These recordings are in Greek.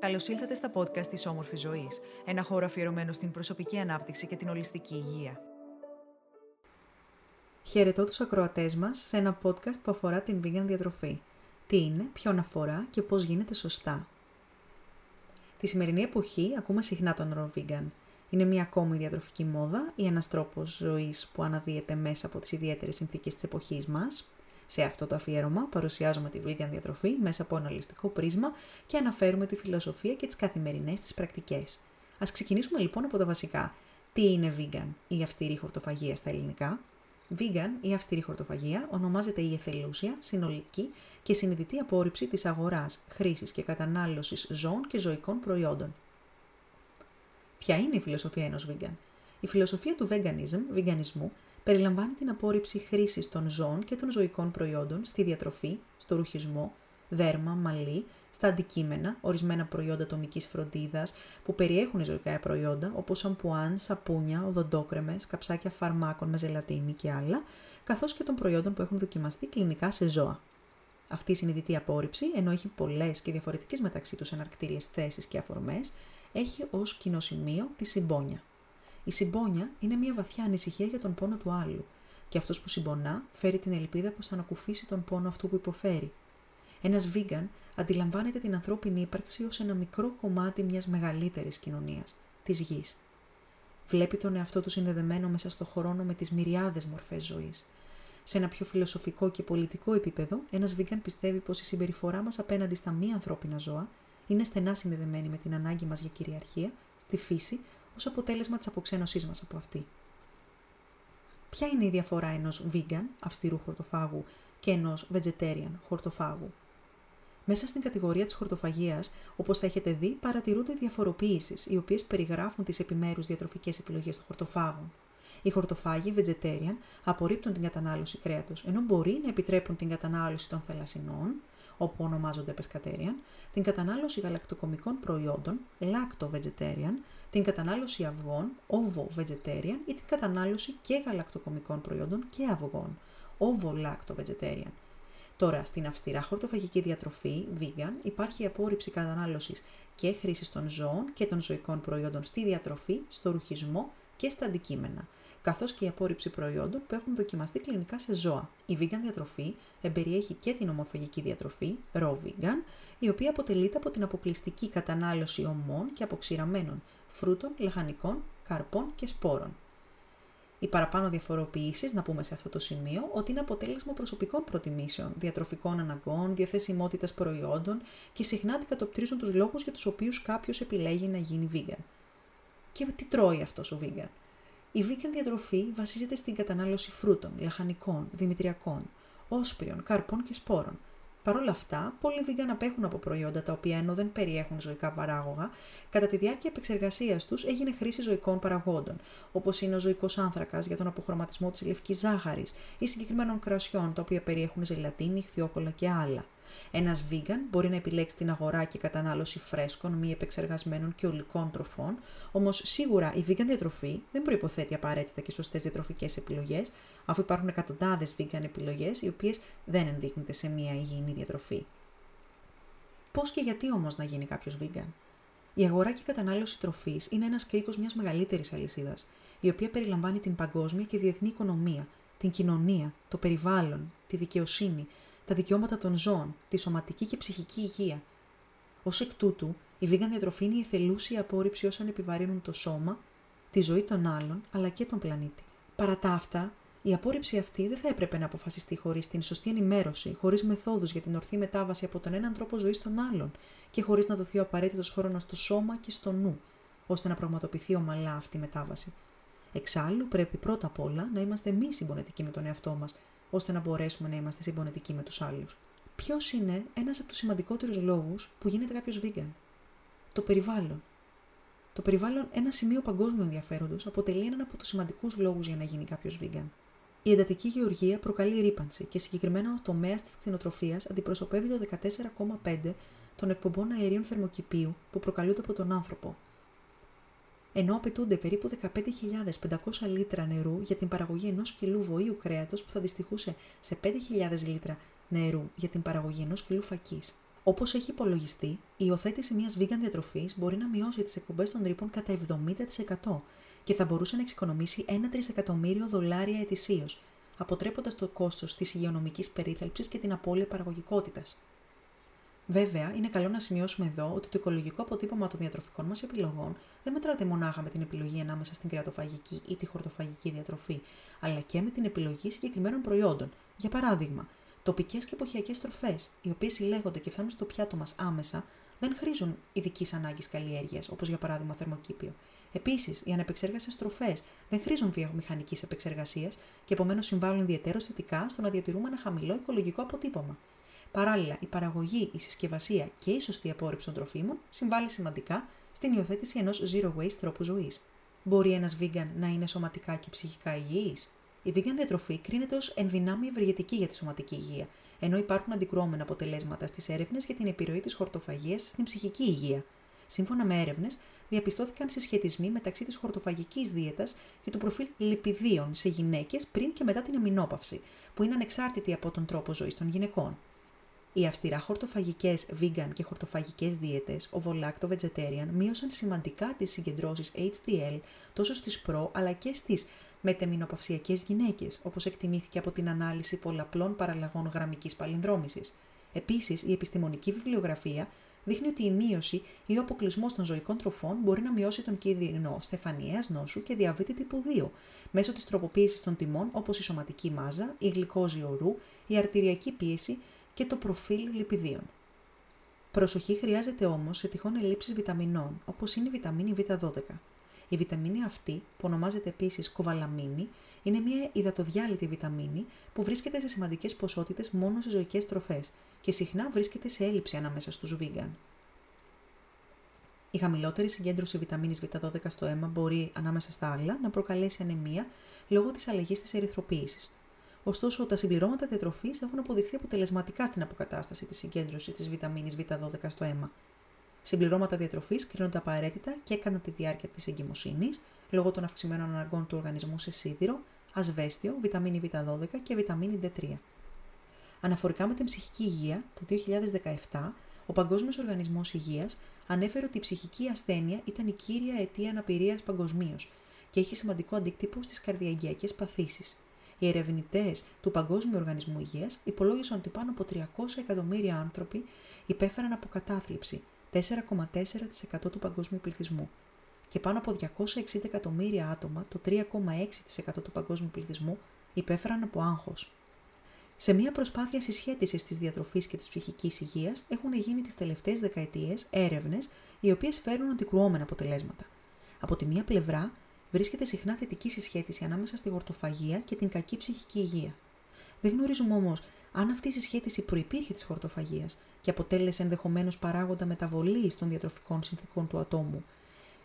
Καλώς ήλθατε στα podcast της Όμορφης Ζωής, ένα χώρο αφιερωμένο στην προσωπική ανάπτυξη και την ολιστική υγεία. Χαιρετώ τους ακροατές μας σε ένα podcast που αφορά την vegan διατροφή. Τι είναι, ποιον αφορά και πώς γίνεται σωστά. Τη σημερινή εποχή ακούμε συχνά τον όρο vegan. Είναι μια ακόμη διατροφική μόδα ή ένας τρόπος ζωής που αναδύεται μέσα από τις ιδιαίτερες συνθήκες της εποχής μας, σε αυτό το αφιέρωμα παρουσιάζουμε τη vegan διατροφή μέσα από ένα ληστικό πρίσμα και αναφέρουμε τη φιλοσοφία και τις καθημερινές της πρακτικές. Ας ξεκινήσουμε λοιπόν από τα βασικά. Τι είναι vegan, η αυστηρή χορτοφαγία στα ελληνικά; Vegan ή αυστηρή χορτοφαγία ονομάζεται η εθελούσια, συνολική και συνειδητή απόρριψη της αγοράς, χρήσης και κατανάλωσης ζώων και ζωικών προϊόντων. Ποια είναι η φιλοσοφία ενός vegan? Η φιλοσοφία του veganism, βιγανισμού, περιλαμβάνει την απόρριψη χρήσης των ζώων και των ζωικών προϊόντων στη διατροφή, στο ρουχισμό, δέρμα, μαλλί, στα αντικείμενα, ορισμένα προϊόντα ατομικής φροντίδας που περιέχουν ζωικά προϊόντα όπως σαμπουάν, σαπούνια, οδοντόκρεμες, καψάκια φαρμάκων με ζελατίνη και άλλα, καθώς και των προϊόντων που έχουν δοκιμαστεί κλινικά σε ζώα. Αυτή η συνειδητή απόρριψη, ενώ έχει πολλές και διαφορετικές μεταξύ τους αναρκτήριε θέσεις και αφορμές, έχει ως κοινό σημείο τη συμπόνια. Η συμπόνια είναι μια βαθιά ανησυχία για τον πόνο του άλλου, και αυτός που συμπονά φέρει την ελπίδα πως θα ανακουφίσει τον πόνο αυτού που υποφέρει. Ένας vegan αντιλαμβάνεται την ανθρώπινη ύπαρξη ως ένα μικρό κομμάτι μιας μεγαλύτερης κοινωνίας, της γης. Βλέπει τον εαυτό του συνδεδεμένο μέσα στο χρόνο με τις μυριάδες μορφές ζωής. Σε ένα πιο φιλοσοφικό και πολιτικό επίπεδο, ένας vegan πιστεύει πως η συμπεριφορά μας απέναντι στα μη ανθρώπινα ζώα είναι στενά συνδεδεμένη με την ανάγκη μας για κυριαρχία στη φύση ως αποτέλεσμα της αποξένωσής μας από αυτή. Ποια είναι η διαφορά ενός vegan, αυστηρού χορτοφάγου, και ενός vegetarian, χορτοφάγου; Μέσα στην κατηγορία της χορτοφαγίας, όπως θα έχετε δει, παρατηρούνται διαφοροποιήσεις, οι οποίες περιγράφουν τις επιμέρους διατροφικές επιλογές των χορτοφάγων. Οι χορτοφάγοι vegetarian απορρίπτουν την κατανάλωση κρέατος, ενώ μπορεί να επιτρέπουν την κατανάλωση των θελασσινών, όπου ονομάζονται pescatarian, την κατανάλωση γαλακτοκομικών προϊόντων, lacto-vegetarian, την κατανάλωση αυγών, ovo-vegetarian ή την κατανάλωση και γαλακτοκομικών προϊόντων και αυγών, ovo-lacto-vegetarian. Τώρα, στην αυστηρά χορτοφαγική διατροφή, vegan, υπάρχει η απόρριψη κατανάλωσης και χρήση των ζώων και των ζωικών προϊόντων στη διατροφή, στο ρουχισμό και στα αντικείμενα καθώς και η απόρριψη προϊόντων που έχουν δοκιμαστεί κλινικά σε ζώα. Η vegan διατροφή εμπεριέχει και την ομοφαγική διατροφή, raw vegan, η οποία αποτελείται από την αποκλειστική κατανάλωση ομών και αποξηραμένων φρούτων, λαχανικών, καρπών και σπόρων. Οι παραπάνω διαφοροποιήσεις, να πούμε σε αυτό το σημείο, ότι είναι αποτέλεσμα προσωπικών προτιμήσεων, διατροφικών αναγκών, διαθεσιμότητας προϊόντων και συχνά αντικατοπτρίζουν τους λόγους για τους οποίους κάποιος επιλέγει να γίνει vegan. Και τι τρώει αυτός ο vegan; Η vegan διατροφή βασίζεται στην κατανάλωση φρούτων, λαχανικών, δημητριακών, όσπριων, καρπών και σπόρων. Παρ' όλα αυτά, πολλοί vegan απέχουν από προϊόντα τα οποία ενώ δεν περιέχουν ζωικά παράγωγα, κατά τη διάρκεια επεξεργασίας τους έγινε χρήση ζωικών παραγόντων, όπως είναι ο ζωικός άνθρακας για τον αποχρωματισμό της λευκής ζάχαρης ή συγκεκριμένων κρασιών τα οποία περιέχουν ζελατίνη, χθιόκολα και άλλα. Ένας vegan μπορεί να επιλέξει την αγορά και κατανάλωση φρέσκων, μη επεξεργασμένων και ολικών τροφών, όμως σίγουρα η vegan διατροφή δεν προποθέτει απαραίτητα και σωστές διατροφικές επιλογές, αφού υπάρχουν εκατοντάδες vegan επιλογές οι οποίες δεν ενδείκνυται σε μια υγιεινή διατροφή. Πώς και γιατί όμως να γίνει κάποιος vegan; Η αγορά και η κατανάλωση τροφής είναι ένας κρίκος μιας μεγαλύτερης αλυσίδας, η οποία περιλαμβάνει την παγκόσμια και διεθνή οικονομία, την κοινωνία, το περιβάλλον, τη δικαιοσύνη, τα δικαιώματα των ζώων, τη σωματική και ψυχική υγεία. Ω εκ τούτου, η vegan διατροφή είναι η θελούσια απόρριψη όσων επιβαρύνουν το σώμα, τη ζωή των άλλων, αλλά και τον πλανήτη. Παρά τα αυτά, η απόρριψη αυτή δεν θα έπρεπε να αποφασιστεί χωρίς την σωστή ενημέρωση, χωρίς μεθόδους για την ορθή μετάβαση από τον έναν τρόπο ζωής στον άλλον και χωρίς να δοθεί ο απαραίτητος χρόνος στο σώμα και στο νου, ώστε να πραγματοποιηθεί ομαλά αυτή η μετάβαση. Εξάλλου, πρέπει πρώτα απ' όλα να είμαστε μη συμπονετικοί με τον εαυτό μας ώστε να μπορέσουμε να είμαστε συμπονετικοί με τους άλλους. Ποιος είναι ένας από τους σημαντικότερους λόγους που γίνεται κάποιος vegan; Το περιβάλλον. Το περιβάλλον, ένα σημείο παγκόσμιου ενδιαφέροντος, αποτελεί έναν από τους σημαντικούς λόγους για να γίνει κάποιος vegan. Η εντατική γεωργία προκαλεί ρήπανση και συγκεκριμένα ο τομέας της κτηνοτροφίας αντιπροσωπεύει το 14,5 των εκπομπών αερίων θερμοκηπίου που προκαλούνται από τον άνθρωπο, ενώ απαιτούνται περίπου 15.500 λίτρα νερού για την παραγωγή ενός κιλού βοήου κρέατος που θα αντιστοιχούσε σε 5.000 λίτρα νερού για την παραγωγή ενός κιλού φακής. Όπως έχει υπολογιστεί, η υιοθέτηση μιας vegan διατροφής μπορεί να μειώσει τις εκπομπές των τρύπων κατά 70% και θα μπορούσε να εξοικονομήσει 1 τρισεκατομμύριο δολάρια ετησίως, αποτρέποντας το κόστος της υγειονομικής περίθαλψης και την απώλεια παραγωγικότητας. Βέβαια, είναι καλό να σημειώσουμε εδώ ότι το οικολογικό αποτύπωμα των διατροφικών μας επιλογών δεν μετράται μονάχα με την επιλογή ανάμεσα στην κρεατοφαγική ή τη χορτοφαγική διατροφή, αλλά και με την επιλογή συγκεκριμένων προϊόντων. Για παράδειγμα, τοπικές και εποχιακές τροφές, οι οποίες συλλέγονται και φτάνουν στο πιάτο μας άμεσα, δεν χρήζουν ειδικής ανάγκης καλλιέργειας, όπως για παράδειγμα θερμοκήπιο. Επίσης, οι ανεπεξέργαστες τροφές δεν χρήζουν βιομηχανικής επεξεργασίας και επομένως συμβάλλουν ιδιαίτερω θετικά στο να διατηρούμε ένα χαμηλό οικολογικό αποτύπωμα. Παράλληλα, η παραγωγή, η συσκευασία και η σωστή απόρριψη των τροφίμων συμβάλλει σημαντικά στην υιοθέτηση ενός zero waste τρόπου ζωής. Μπορεί ένας vegan να είναι σωματικά και ψυχικά υγιής; Η vegan διατροφή κρίνεται ως ενδυνάμει ευεργετική για τη σωματική υγεία, ενώ υπάρχουν αντικρουόμενα αποτελέσματα στις έρευνες για την επιρροή της χορτοφαγίας στην ψυχική υγεία. Σύμφωνα με έρευνες, διαπιστώθηκαν συσχετισμοί μεταξύ της χορτοφαγικής δίαιτας και του προφίλ λιπιδίων σε γυναίκες πριν και μετά την αμινόπαυση, που είναι ανεξάρτητη από τον τρόπο ζωής των γυναικών. Οι αυστηρά χορτοφαγικές vegan και χορτοφαγικές δίαιτες, ovo-lacto vegetarian, μείωσαν σημαντικά τις συγκεντρώσεις HDL τόσο στις προ αλλά και στις μετεμινοπαυσιακές γυναίκες, όπως εκτιμήθηκε από την ανάλυση πολλαπλών παραλλαγών γραμμικής παλινδρόμησης. Επίσης, η επιστημονική βιβλιογραφία δείχνει ότι η μείωση ή ο αποκλεισμός των ζωικών τροφών μπορεί να μειώσει τον κίνδυνο στεφανία νόσου και διαβήτη τύπου 2, μέσω της τροποποίησης των τιμών όπως η σωματική μάζα, η γλυκόζη ορού, η αρτηριακή πίεση και το προφίλ λιπιδίων. Προσοχή χρειάζεται όμως σε τυχόν ελλείψεις βιταμινών, όπως είναι η βιταμίνη Β12. Η βιταμίνη αυτή, που ονομάζεται επίσης κοβαλαμίνη, είναι μια υδατοδιάλυτη βιταμίνη που βρίσκεται σε σημαντικές ποσότητες μόνο σε ζωικές τροφές και συχνά βρίσκεται σε έλλειψη ανάμεσα στους vegan. Η χαμηλότερη συγκέντρωση βιταμίνης Β12 στο αίμα μπορεί, ανάμεσα στα άλλα, να προκαλέσει ανεμία λόγω της αλλαγής της ερυθροποίησης. Ωστόσο, τα συμπληρώματα διατροφή έχουν αποδειχθεί αποτελεσματικά στην αποκατάσταση της συγκέντρωσης της βιταμίνης Β12 στο αίμα. Συμπληρώματα διατροφής κρίνονται απαραίτητα και κατά τη διάρκεια της εγκυμοσύνης, λόγω των αυξημένων αναγκών του οργανισμού σε σίδηρο, ασβέστιο, βιταμίνη Β12 και βιταμίνη D3. Αναφορικά με την ψυχική υγεία, το 2017, ο Παγκόσμιος Οργανισμός Υγείας ανέφερε ότι η ψυχική ασθένεια ήταν η κύρια αιτία αναπηρίας παγκοσμίως και έχει σημαντικό αντίκτυπο στις καρδιαγγειακές παθήσεις. Οι ερευνητές του Παγκόσμιου Οργανισμού Υγείας υπολόγισαν ότι πάνω από 300 εκατομμύρια άνθρωποι υπέφεραν από κατάθλιψη, 4,4% του παγκόσμιου πληθυσμού, και πάνω από 260 εκατομμύρια άτομα, το 3,6% του παγκόσμιου πληθυσμού, υπέφεραν από άγχος. Σε μια προσπάθεια συσχέτισης της διατροφής και της ψυχικής υγείας, έχουν γίνει τις τελευταίες δεκαετίες έρευνες οι οποίες φέρνουν αντικρουόμενα αποτελέσματα. Από τη μία πλευρά, βρίσκεται συχνά θετική συσχέτιση ανάμεσα στη γορτοφαγία και την κακή ψυχική υγεία. Δεν γνωρίζουμε όμως αν αυτή η συσχέτιση προπήρχε της χορτοφαγία και αποτέλεσε ενδεχομένως παράγοντα μεταβολή των διατροφικών συνθήκων του ατόμου,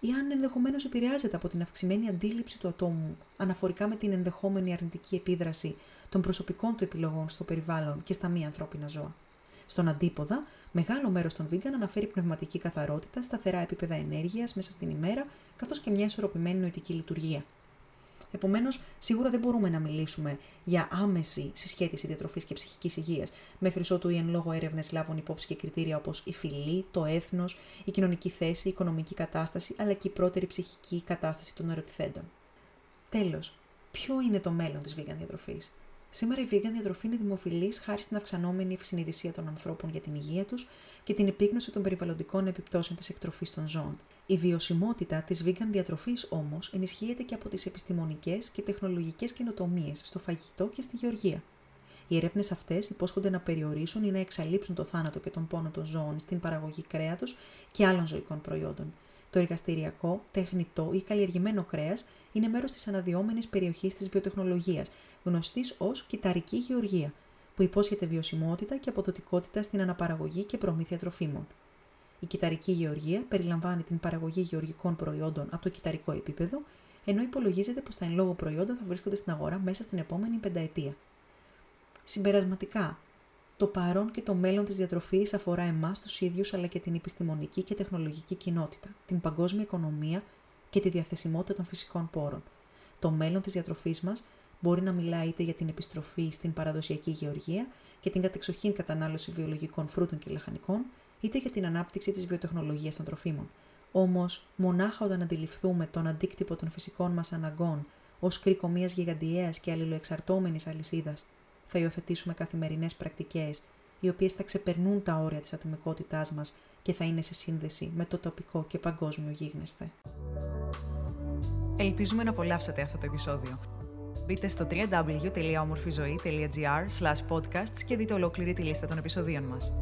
ή αν ενδεχομένως επηρεάζεται από την αυξημένη αντίληψη του ατόμου αναφορικά με την ενδεχόμενη αρνητική επίδραση των προσωπικών του επιλογών στο περιβάλλον και στα μη ανθρώπινα ζώα. Στον αντίποδα, μεγάλο μέρος των vegan αναφέρει πνευματική καθαρότητα, σταθερά επίπεδα ενέργειας μέσα στην ημέρα, καθώς και μια ισορροπημένη νοητική λειτουργία. Επομένως, σίγουρα δεν μπορούμε να μιλήσουμε για άμεση συσχέτιση διατροφής και ψυχικής υγείας, μέχρι ότου οι εν λόγω έρευνες λάβουν υπόψη και κριτήρια όπως η φυλή, το έθνος, η κοινωνική θέση, η οικονομική κατάσταση, αλλά και η πρώτερη ψυχική κατάσταση των ερωτηθέντων. Τέλος, ποιο είναι το μέλλον της vegan διατροφής; Σήμερα η vegan διατροφή είναι δημοφιλής χάρη στην αυξανόμενη ευσυνειδησία των ανθρώπων για την υγεία τους και την επίγνωση των περιβαλλοντικών επιπτώσεων της εκτροφής των ζώων. Η βιωσιμότητα της vegan διατροφής όμως ενισχύεται και από τις επιστημονικές και τεχνολογικές καινοτομίες στο φαγητό και στη γεωργία. Οι έρευνες αυτές υπόσχονται να περιορίσουν ή να εξαλείψουν το θάνατο και τον πόνο των ζώων στην παραγωγή κρέατος και άλλων ζωικών προϊόντων. Το εργαστηριακό, τεχνητό ή καλλιεργημένο κρέας είναι μέρος της αναδυόμενης περιοχής της βιοτεχνολογίας, γνωστής ως κυταρική γεωργία, που υπόσχεται βιωσιμότητα και αποδοτικότητα στην αναπαραγωγή και προμήθεια τροφίμων. Η κυταρική γεωργία περιλαμβάνει την παραγωγή γεωργικών προϊόντων από το κυταρικό επίπεδο, ενώ υπολογίζεται πως τα εν λόγω προϊόντα θα βρίσκονται στην αγορά μέσα στην επόμενη πενταετία. Συμπερασματικά, το παρόν και το μέλλον της διατροφής αφορά εμάς τους ίδιους αλλά και την επιστημονική και τεχνολογική κοινότητα, την παγκόσμια οικονομία και τη διαθεσιμότητα των φυσικών πόρων. Το μέλλον της διατροφής μας Μπορεί να μιλά είτε για την επιστροφή στην παραδοσιακή γεωργία και την κατεξοχήν κατανάλωση βιολογικών φρούτων και λαχανικών, είτε για την ανάπτυξη της βιοτεχνολογίας των τροφίμων. Όμως, μονάχα όταν αντιληφθούμε τον αντίκτυπο των φυσικών μας αναγκών ως κρίκο μιας γιγαντιαίας και αλληλοεξαρτώμενης αλυσίδας, θα υιοθετήσουμε καθημερινές πρακτικές, οι οποίες θα ξεπερνούν τα όρια της ατομικότητάς μας και θα είναι σε σύνδεση με το τοπικό και παγκόσμιο γίγνεσθε. Ελπίζουμε να απολαύσατε αυτό το επεισόδιο. Μπείτε στο www.omorfizoe.gr podcasts και δείτε ολόκληρη τη λίστα των επεισοδίων μας.